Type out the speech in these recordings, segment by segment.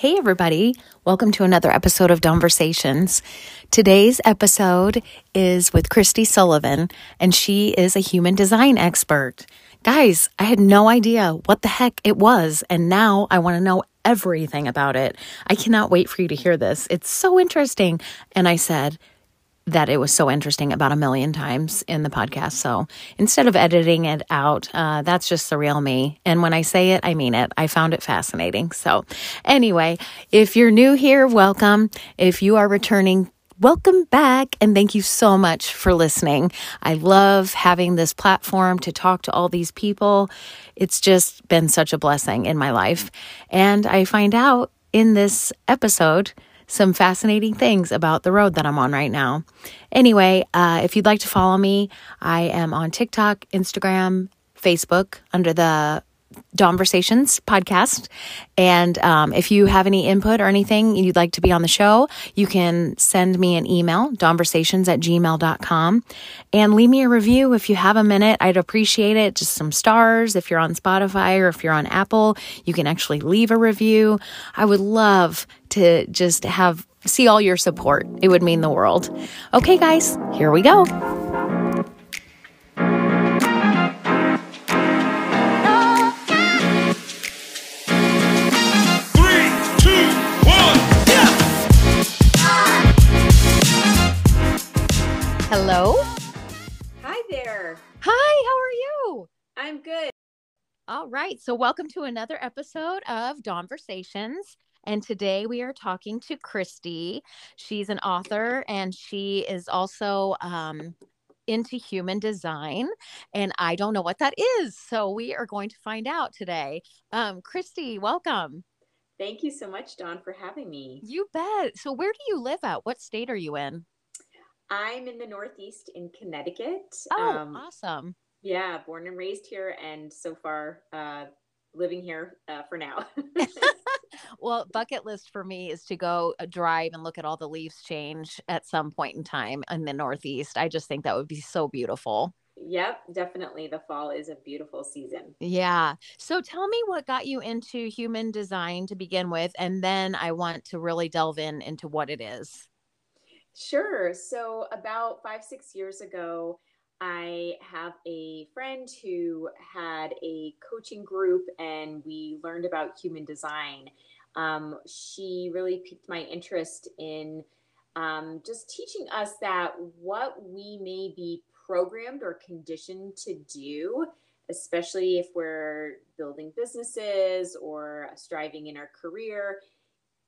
Hey, everybody. Welcome to another episode of Conversations. Today's episode is with Kristi Sullivan, and she is a human design expert. Guys, I had no idea what the heck it was, and now I want to know everything about it. I cannot wait for you to hear this. It's so interesting. And I said, that it was so interesting about a million times in the podcast. So instead of editing it out, uh, that's just the real me. And when I say it, I mean it. I found it fascinating. So anyway, if you're new here, welcome. If you are returning, welcome back and thank you so much for listening. I love having this platform to talk to all these people. It's just been such a blessing in my life. And I find out in this episode, some fascinating things about the road that I'm on right now. Anyway, uh, if you'd like to follow me, I am on TikTok, Instagram, Facebook under the Conversations podcast. And um, if you have any input or anything you'd like to be on the show, you can send me an email, conversations at gmail.com, and leave me a review if you have a minute. I'd appreciate it. Just some stars. If you're on Spotify or if you're on Apple, you can actually leave a review. I would love to just have see all your support. It would mean the world. Okay, guys, here we go. Hello. Hi there. Hi, how are you? I'm good. All right. So, welcome to another episode of Conversations. And today we are talking to Kristi. She's an author and she is also um, into human design. And I don't know what that is. So, we are going to find out today. Um, Kristi, welcome. Thank you so much, Dawn, for having me. You bet. So, where do you live at? What state are you in? I'm in the Northeast in Connecticut. Oh, um, awesome. Yeah, born and raised here, and so far uh, living here uh, for now. well, bucket list for me is to go uh, drive and look at all the leaves change at some point in time in the Northeast. I just think that would be so beautiful. Yep, definitely. The fall is a beautiful season. Yeah. So tell me what got you into human design to begin with, and then I want to really delve in into what it is. Sure. So, about five, six years ago, I have a friend who had a coaching group and we learned about human design. Um, she really piqued my interest in um, just teaching us that what we may be programmed or conditioned to do, especially if we're building businesses or striving in our career,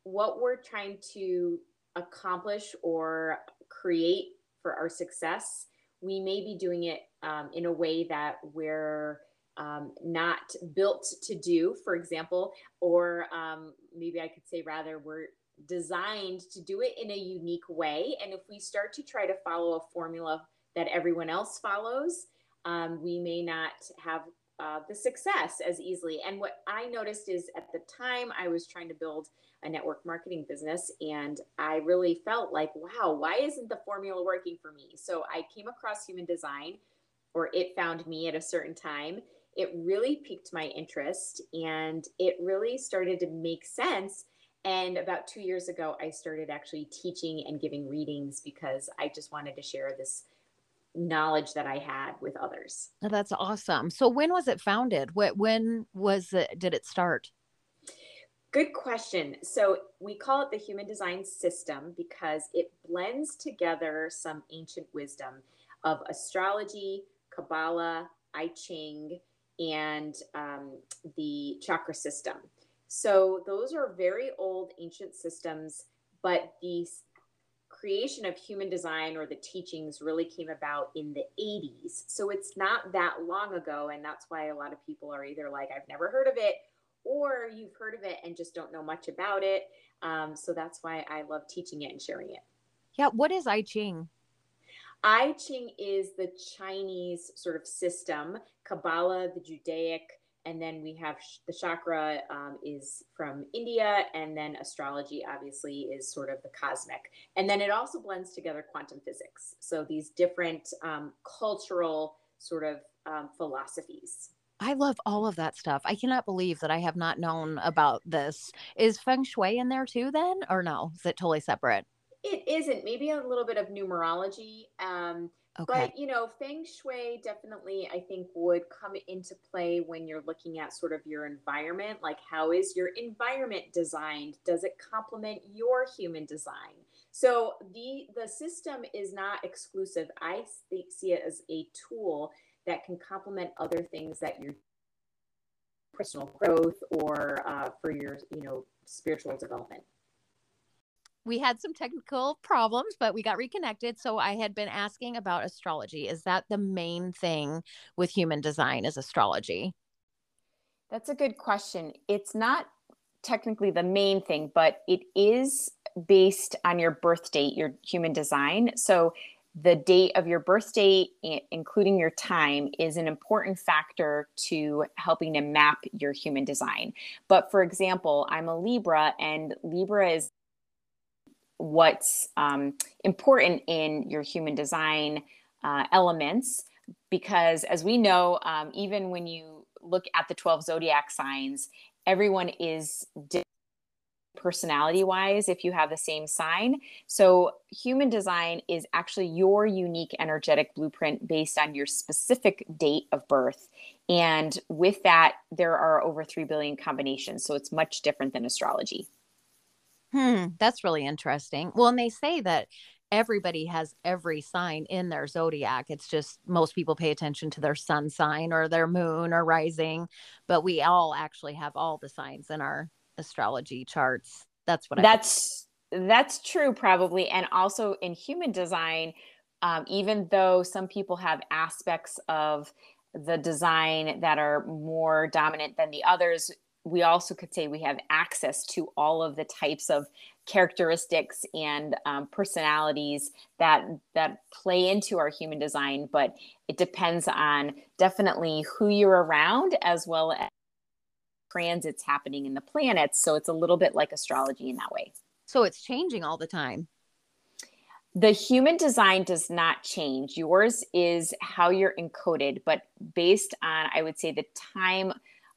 what we're trying to accomplish or create for our success, we may be doing it um, in a way that we're um, not built to do, for example, or um, maybe I could say rather, we're designed to do it in a unique way. And if we start to try to follow a formula that everyone else follows, um, we may not have uh, the success as easily. And what I noticed is at the time I was trying to build a network marketing business, and I really felt like, wow, why isn't the formula working for me? So I came across human design, or it found me at a certain time. It really piqued my interest, and it really started to make sense. And about two years ago, I started actually teaching and giving readings because I just wanted to share this knowledge that I had with others. Oh, that's awesome. So when was it founded? When was it did it start? Good question. So we call it the human design system because it blends together some ancient wisdom of astrology, Kabbalah, I Ching, and um, the chakra system. So those are very old ancient systems, but the creation of human design or the teachings really came about in the 80s. So it's not that long ago. And that's why a lot of people are either like, I've never heard of it, or you've heard of it and just don't know much about it. Um, so that's why I love teaching it and sharing it. Yeah. What is I Ching? I Ching is the Chinese sort of system, Kabbalah, the Judaic and then we have the chakra um, is from India, and then astrology obviously is sort of the cosmic, and then it also blends together quantum physics. So these different um, cultural sort of um, philosophies. I love all of that stuff. I cannot believe that I have not known about this. Is feng shui in there too, then, or no? Is it totally separate? It isn't. Maybe a little bit of numerology. Um, okay. But, you know, feng shui definitely, I think, would come into play when you're looking at sort of your environment. Like, how is your environment designed? Does it complement your human design? So the the system is not exclusive. I see it as a tool that can complement other things that your personal growth or uh, for your you know spiritual development. We had some technical problems but we got reconnected. So i had been asking about astrology. Is that the main thing with human design is astrology? That's a good question. It's not technically the main thing but it is based on your birth date your human design. So the date of your birth date, including your time, is an important factor to helping to map your human design. But for example, I'm a Libra, and Libra is what's um, important in your human design uh, elements because, as we know, um, even when you look at the 12 zodiac signs, everyone is different personality wise if you have the same sign. So, human design is actually your unique energetic blueprint based on your specific date of birth. And with that, there are over 3 billion combinations. So, it's much different than astrology. Hmm, that's really interesting. Well, and they say that everybody has every sign in their zodiac. It's just most people pay attention to their sun sign or their moon or rising, but we all actually have all the signs in our astrology charts. That's what I That's that's true probably. And also in human design um, even though some people have aspects of the design that are more dominant than the others we also could say we have access to all of the types of characteristics and um, personalities that that play into our human design. But it depends on definitely who you're around as well as transits happening in the planets. So it's a little bit like astrology in that way. So it's changing all the time. The human design does not change. Yours is how you're encoded, but based on, I would say, the time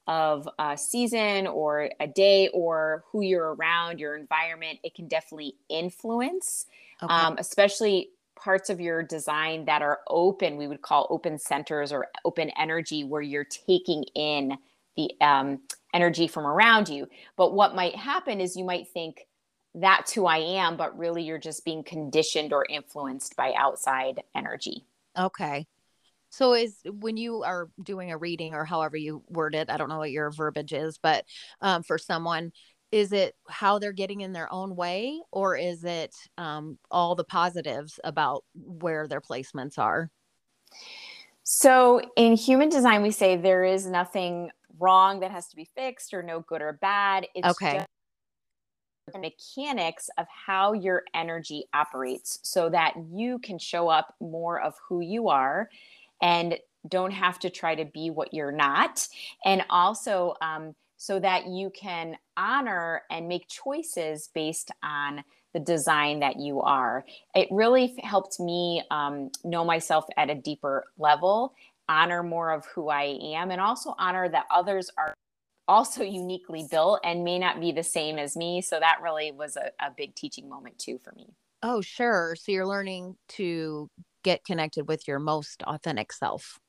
of a season or a day or who you're around, your environment, it can definitely influence, okay. um, especially parts of your design that are open, we would call open centers or open energy, where you're taking in the um, energy from around you. But what might happen is you might think, that's who I am, but really you're just being conditioned or influenced by outside energy. Okay. So is when you are doing a reading or however you word it, I don't know what your verbiage is, but um, for someone, is it how they're getting in their own way or is it um, all the positives about where their placements are? So in human design, we say there is nothing wrong that has to be fixed or no good or bad. It's okay. just the mechanics of how your energy operates so that you can show up more of who you are and don't have to try to be what you're not. And also, um, so that you can honor and make choices based on the design that you are. It really helped me um, know myself at a deeper level honor more of who I am and also honor that others are also uniquely built and may not be the same as me. So that really was a, a big teaching moment too for me. Oh, sure. So you're learning to get connected with your most authentic self.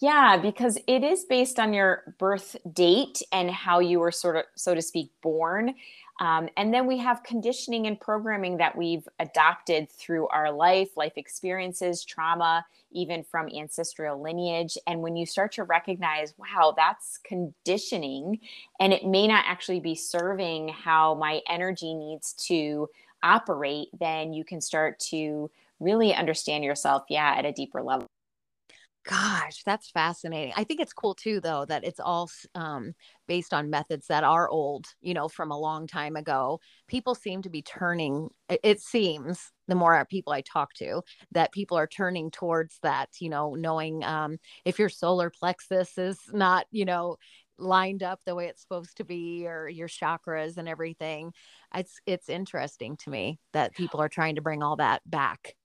Yeah, because it is based on your birth date and how you were sort of, so to speak, born. Um, and then we have conditioning and programming that we've adopted through our life, life experiences, trauma, even from ancestral lineage. And when you start to recognize, wow, that's conditioning, and it may not actually be serving how my energy needs to operate, then you can start to really understand yourself, yeah, at a deeper level. Gosh, that's fascinating. I think it's cool too, though, that it's all um, based on methods that are old, you know, from a long time ago. People seem to be turning, it seems, the more people I talk to, that people are turning towards that, you know, knowing um, if your solar plexus is not, you know, lined up the way it's supposed to be or your chakras and everything. It's, it's interesting to me that people are trying to bring all that back.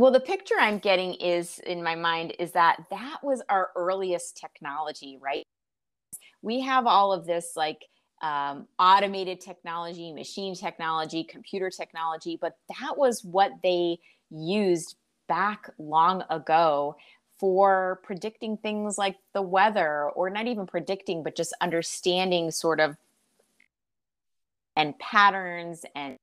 Well, the picture I'm getting is in my mind is that that was our earliest technology, right? We have all of this like um, automated technology, machine technology, computer technology, but that was what they used back long ago for predicting things like the weather, or not even predicting, but just understanding sort of and patterns and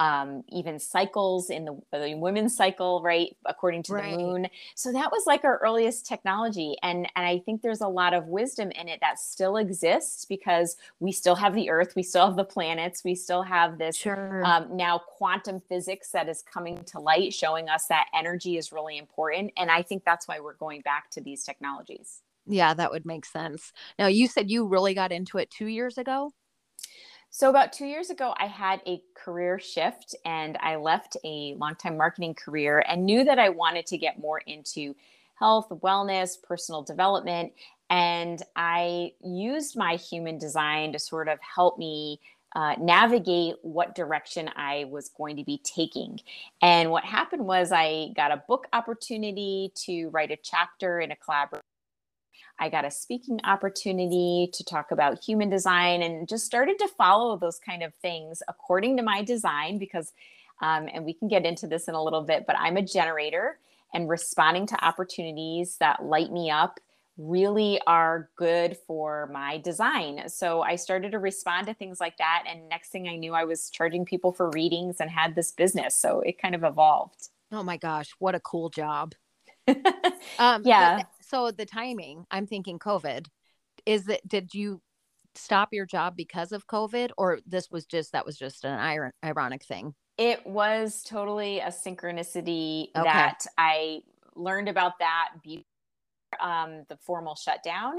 um, even cycles in the, the, women's cycle, right, according to right. the moon. So that was like our earliest technology, and and I think there's a lot of wisdom in it that still exists because we still have the Earth, we still have the planets, we still have this sure. um, now quantum physics that is coming to light, showing us that energy is really important, and I think that's why we're going back to these technologies. Yeah, that would make sense. Now, you said you really got into it two years ago. So, about two years ago, I had a career shift and I left a longtime marketing career and knew that I wanted to get more into health, wellness, personal development. And I used my human design to sort of help me uh, navigate what direction I was going to be taking. And what happened was I got a book opportunity to write a chapter in a collaboration I got a speaking opportunity to talk about human design and just started to follow those kind of things according to my design because, um, and we can get into this in a little bit, but I'm a generator and responding to opportunities that light me up really are good for my design. So I started to respond to things like that. And next thing I knew, I was charging people for readings and had this business. So it kind of evolved. Oh my gosh, what a cool job. um, yeah. So the timing, I'm thinking COVID. Is that did you stop your job because of COVID, or this was just that was just an ir- ironic thing? It was totally a synchronicity okay. that I learned about that before um, the formal shutdown,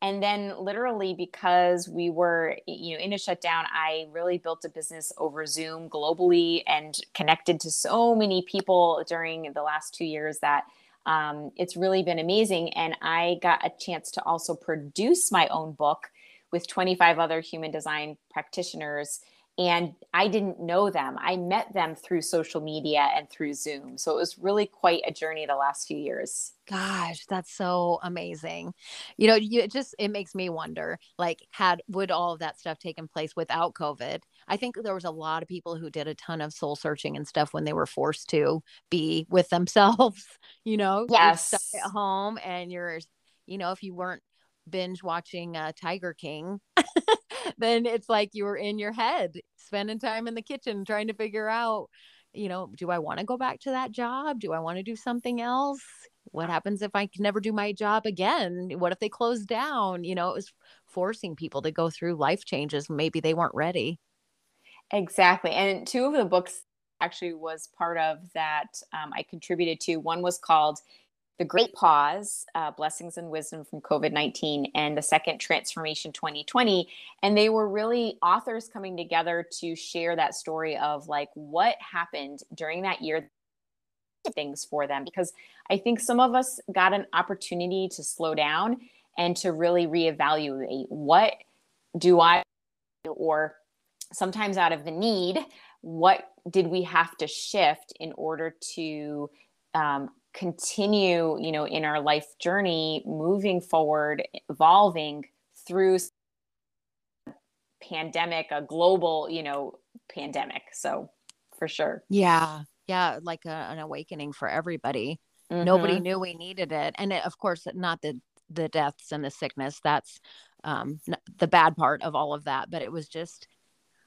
and then literally because we were you know in a shutdown, I really built a business over Zoom globally and connected to so many people during the last two years that um, it's really been amazing. And I got a chance to also produce my own book with 25 other human design practitioners. And I didn't know them. I met them through social media and through Zoom. So it was really quite a journey the last few years. Gosh, that's so amazing. You know, you it just it makes me wonder like had would all of that stuff taken place without COVID? I think there was a lot of people who did a ton of soul searching and stuff when they were forced to be with themselves, you know, yes. at home and you're, you know, if you weren't binge watching uh, Tiger King, then it's like you were in your head spending time in the kitchen trying to figure out, you know, do I want to go back to that job? Do I want to do something else? What happens if I can never do my job again? What if they close down? You know, it was forcing people to go through life changes. Maybe they weren't ready. Exactly. And two of the books actually was part of that um, I contributed to. One was called The Great Pause uh, Blessings and Wisdom from COVID 19, and the second, Transformation 2020. And they were really authors coming together to share that story of like what happened during that year things for them because I think some of us got an opportunity to slow down and to really reevaluate what do I or sometimes out of the need what did we have to shift in order to um, continue you know in our life journey moving forward evolving through pandemic a global you know pandemic. So for sure. Yeah. Yeah like a, an awakening for everybody. Mm-hmm. nobody knew we needed it. And it, of course not the the deaths and the sickness that's um, the bad part of all of that but it was just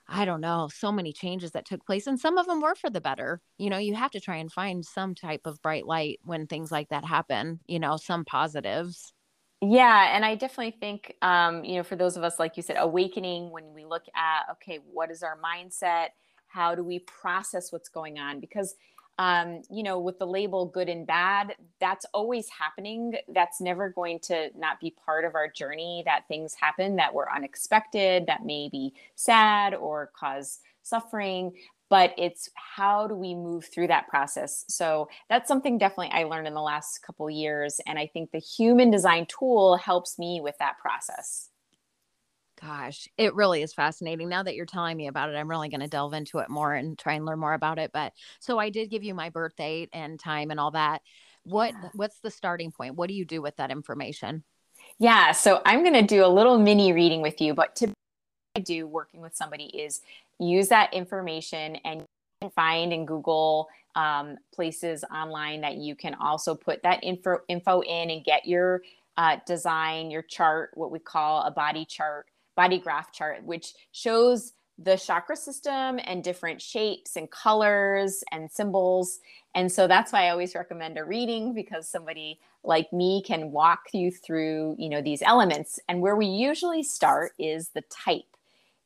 I don't know, so many changes that took place. And some of them were for the better. You know, you have to try and find some type of bright light when things like that happen, you know, some positives. Yeah. And I definitely think, um, you know, for those of us, like you said, awakening when we look at, okay, what is our mindset? How do we process what's going on? Because um, you know, with the label good and bad, that's always happening. That's never going to not be part of our journey that things happen that were unexpected, that may be sad or cause suffering. But it's how do we move through that process? So that's something definitely I learned in the last couple years. And I think the human design tool helps me with that process. Gosh, it really is fascinating. Now that you're telling me about it, I'm really going to delve into it more and try and learn more about it. But so I did give you my birth date and time and all that. What what's the starting point? What do you do with that information? Yeah, so I'm going to do a little mini reading with you, but to I do working with somebody is use that information and find in Google um, places online that you can also put that info info in and get your uh, design, your chart, what we call a body chart, body graph chart, which shows the chakra system and different shapes and colors and symbols. And so that's why I always recommend a reading because somebody like me can walk you through, you know, these elements. And where we usually start is the type,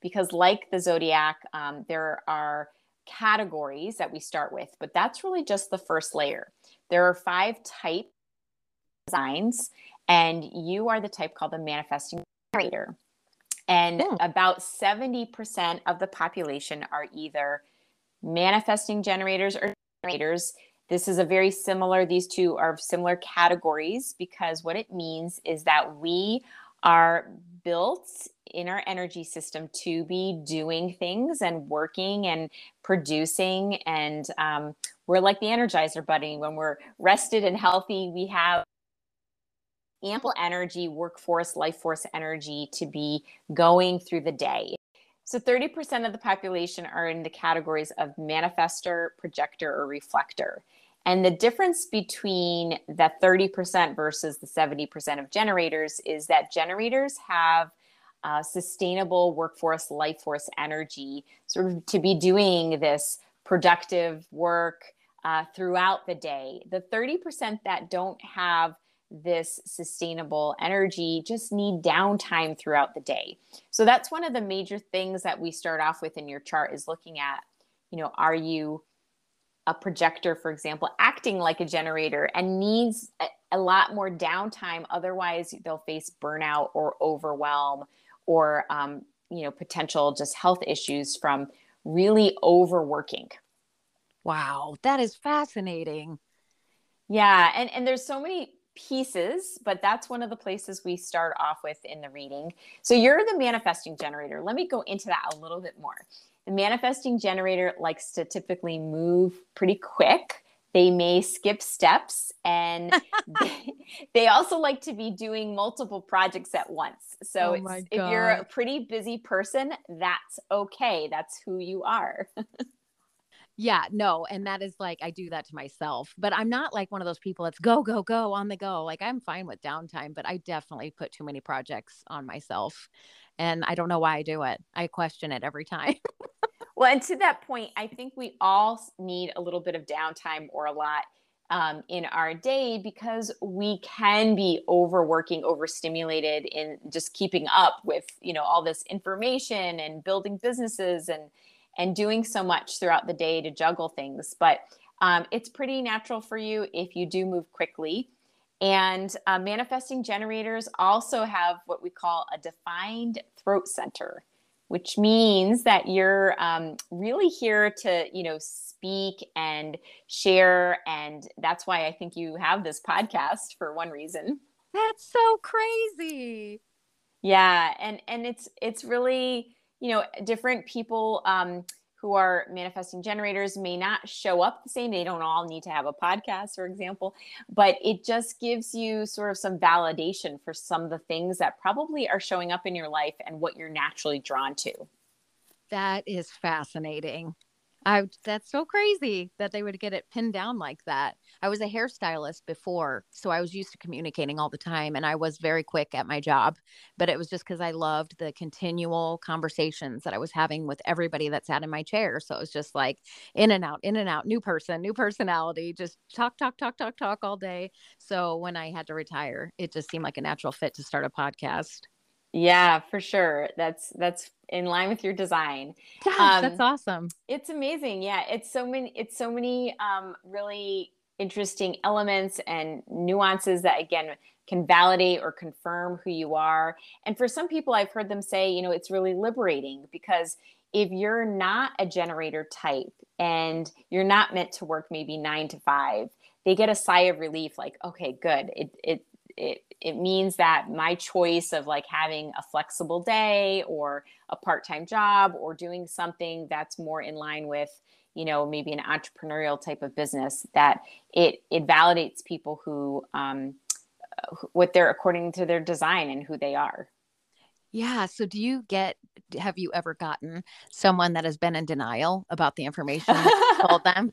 because like the zodiac, um, there are categories that we start with, but that's really just the first layer. There are five type designs, and you are the type called the manifesting generator. And hmm. about 70% of the population are either manifesting generators or generators. This is a very similar, these two are similar categories because what it means is that we are built in our energy system to be doing things and working and producing. And um, we're like the Energizer Bunny. When we're rested and healthy, we have ample energy, workforce, life force energy to be going through the day. So 30% of the population are in the categories of manifestor, projector, or reflector. And the difference between that 30% versus the 70% of generators is that generators have uh, sustainable workforce, life force energy, sort of to be doing this productive work uh, throughout the day. The 30% that don't have this sustainable energy just need downtime throughout the day. So that's one of the major things that we start off with in your chart is looking at, you know, are you a projector, for example, acting like a generator and needs a, a lot more downtime. Otherwise, they'll face burnout or overwhelm or, um, you know, potential just health issues from really overworking. Wow, that is fascinating. Yeah, and and there's so many pieces, but that's one of the places we start off with in the reading. So you're the manifesting generator. Let me go into that a little bit more. The manifesting generator likes to typically move pretty quick. They may skip steps and they, they, also like to be doing multiple projects at once. So oh if you're a pretty busy person, that's okay. That's who you are. yeah, no. And that is like, I do that to myself, but I'm not like one of those people that's go, go, go on the go. Like I'm fine with downtime, but I definitely put too many projects on myself. And I don't know why I do it. I question it every time. well, and to that point, I think we all need a little bit of downtime or a lot um, in our day because we can be overworking, overstimulated in just keeping up with you know all this information and building businesses and and doing so much throughout the day to juggle things. But um, it's pretty natural for you if you do move quickly and uh, manifesting generators also have what we call a defined throat center, which means that you're um, really here to, you know, speak and share. And that's why I think you have this podcast for one reason. That's so crazy. Yeah, and and it's it's really you know different people. Um, who are manifesting generators may not show up the same. They don't all need to have a podcast, for example, but it just gives you sort of some validation for some of the things that probably are showing up in your life and what you're naturally drawn to. That is fascinating. I that's so crazy that they would get it pinned down like that. I was a hairstylist before, so I was used to communicating all the time and I was very quick at my job, but it was just cuz I loved the continual conversations that I was having with everybody that sat in my chair. So it was just like in and out, in and out, new person, new personality, just talk talk talk talk talk all day. So when I had to retire, it just seemed like a natural fit to start a podcast. Yeah, for sure. That's that's in line with your design. Gosh, um, that's awesome. It's amazing. Yeah, it's so many. It's so many um, really interesting elements and nuances that again can validate or confirm who you are. And for some people, I've heard them say, you know, it's really liberating because if you're not a generator type and you're not meant to work maybe nine to five, they get a sigh of relief, like, okay, good. It it it it means that my choice of like having a flexible day or a part-time job or doing something that's more in line with you know maybe an entrepreneurial type of business that it it validates people who um what they're according to their design and who they are. Yeah. So do you get have you ever gotten someone that has been in denial about the information you told them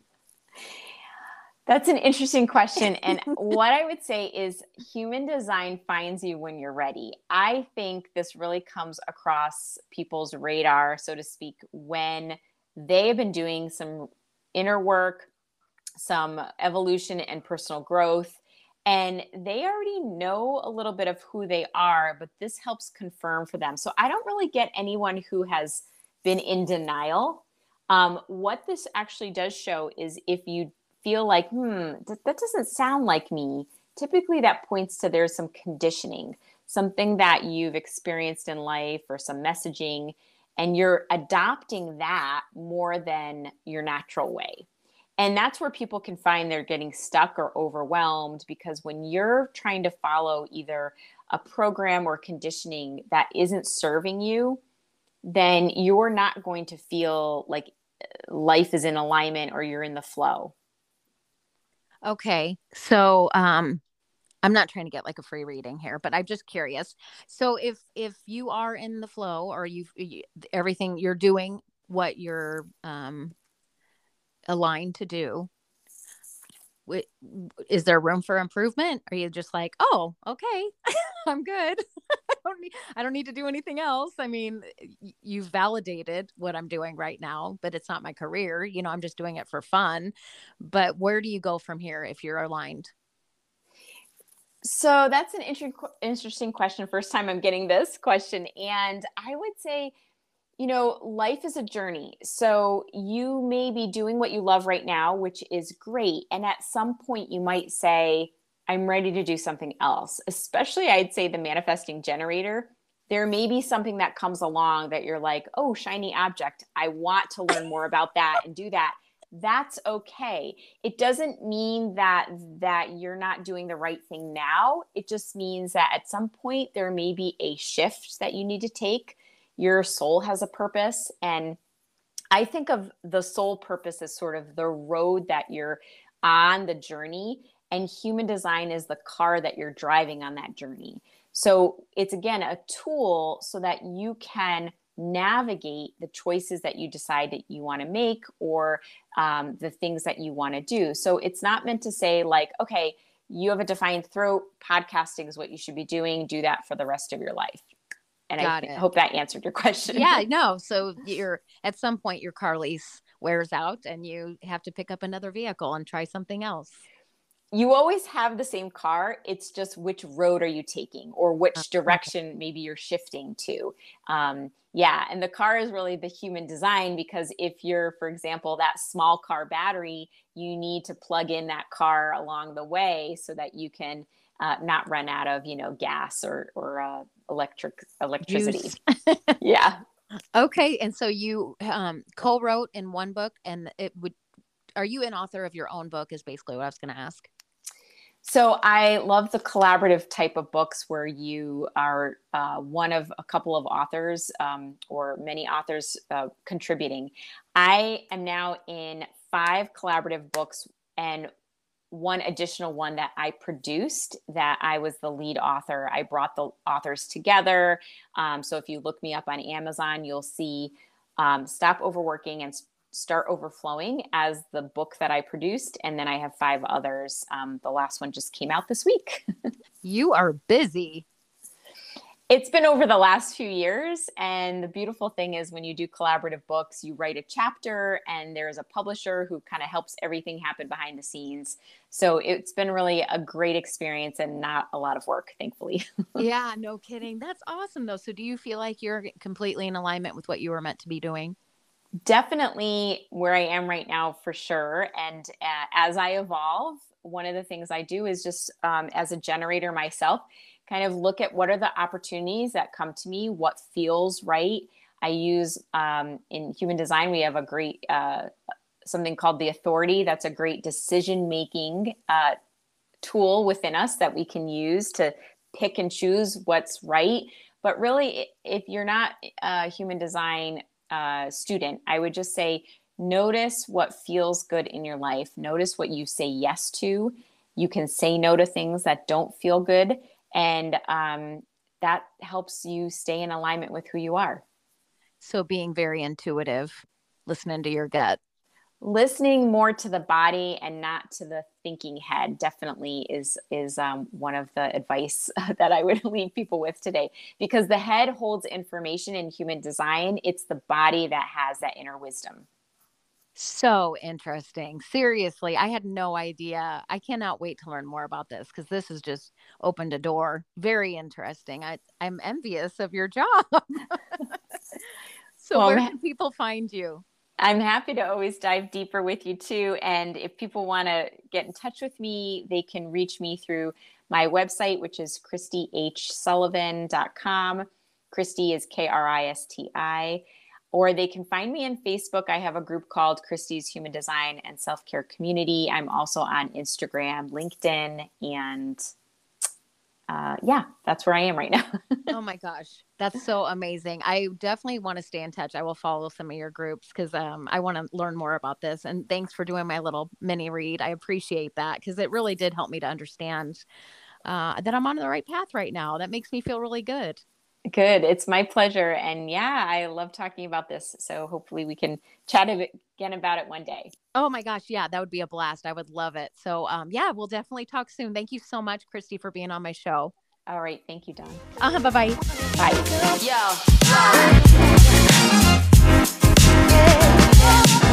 that's an interesting question. And what I would say is human design finds you when you're ready. I think this really comes across people's radar, so to speak, when they have been doing some inner work, some evolution and personal growth, and they already know a little bit of who they are, but this helps confirm for them. So I don't really get anyone who has been in denial. Um, what this actually does show is if you feel like, hmm, that, doesn't sound like me, typically that points to there's some conditioning, something that you've experienced in life or some messaging, and you're adopting that more than your natural way. And that's where people can find they're getting stuck or overwhelmed because when you're trying to follow either a program or conditioning that isn't serving you, then you're not going to feel like life is in alignment or you're in the flow. Okay. So um I'm not trying to get like a free reading here, but I'm just curious. So if if you are in the flow or you, everything you're doing what you're um aligned to do, is there room for improvement? Are you just like, oh, okay, I'm good. I don't need I don't need to do anything else. I mean, you've validated what I'm doing right now, but it's not my career. You know, I'm just doing it for fun. But where do you go from here if you're aligned? So that's an inter- interesting question. First time I'm getting this question, and I would say you know, life is a journey. So you may be doing what you love right now, which is great. And at some point, you might say, I'm ready to do something else. Especially, I'd say the manifesting generator. There may be something that comes along that you're like, oh, shiny object. I want to learn more about that and do that. That's okay. It doesn't mean that that you're not doing the right thing now. It just means that at some point there may be a shift that you need to take your soul has a purpose and i think of the soul purpose as sort of the road that you're on the journey and human design is the car that you're driving on that journey so it's again a tool so that you can navigate the choices that you decide that you want to make or um, the things that you want to do so it's not meant to say like okay you have a defined throat podcasting is what you should be doing do that for the rest of your life and Got I it. hope that answered your question. Yeah, no. So you're at some point your car lease wears out and you have to pick up another vehicle and try something else. You always have the same car. It's just which road are you taking or which uh, direction maybe you're shifting to. Um, yeah, and the car is really the human design because if you're, for example, that small car battery, you need to plug in that car along the way so that you can uh, not run out of you know gas or or uh, electric electricity. yeah. Okay, and so you um, co-wrote in one book, and it would. Are you an author of your own book? Is basically what I was going to ask. So I love the collaborative type of books where you are uh, one of a couple of authors um, or many authors uh, contributing. I am now in five collaborative books, and one additional one that I produced that I was the lead author. I brought the authors together. Um, so if you look me up on Amazon, you'll see um, Stop Overworking and Start Overflowing as the book that I produced. And then I have five others. Um, the last one just came out this week. you are busy it's been over the last few years and the beautiful thing is when you do collaborative books you write a chapter and there's a publisher who kind of helps everything happen behind the scenes so it's been really a great experience and not a lot of work thankfully yeah no kidding that's awesome though so do you feel like you're completely in alignment with what you were meant to be doing definitely where i am right now for sure and uh, as i evolve one of the things i do is just um, as a generator myself kind of look at what are the opportunities that come to me, what feels right. I use um, in human design, we have a great uh, something called the authority. That's a great decision making uh, tool within us that we can use to pick and choose what's right. But really, if you're not a human design uh, student, I would just say notice what feels good in your life. Notice what you say yes to. You can say no to things that don't feel good. And um, that helps you stay in alignment with who you are. So, being very intuitive, listening to your gut listening more to the body and not to the thinking head definitely is is um, one of the advice that i would leave people with today. Because the head holds information in human design it's the body that has that inner wisdom. So interesting. Seriously i had no idea. I cannot wait to learn more about this because this has just opened a door. Very interesting. I, i'm envious of your job. So well, where can people find you I'm happy to always dive deeper with you too. And if people want to get in touch with me, they can reach me through my website, which is kristihsullivan.com. Kristi is K R I S T I. Or they can find me on Facebook. I have a group called Kristi's Human Design and Self Care Community. I'm also on Instagram, LinkedIn, and uh, yeah, that's where I am right now. oh my gosh, that's so amazing. I definitely want to stay in touch. I will follow some of your groups because um, I want to learn more about this. And thanks for doing my little mini read. I appreciate that because it really did help me to understand uh, that I'm on the right path right now. That makes me feel really good. Good. It's my pleasure. And yeah, I love talking about this. So hopefully we can chat again about it one day. Oh my gosh. Yeah, that would be a blast. I would love it. So um, yeah, we'll definitely talk soon. Thank you so much, Kristi, for being on my show. All right. Thank you, Dawn. Uh-huh, bye-bye. Bye. Yo. Yeah.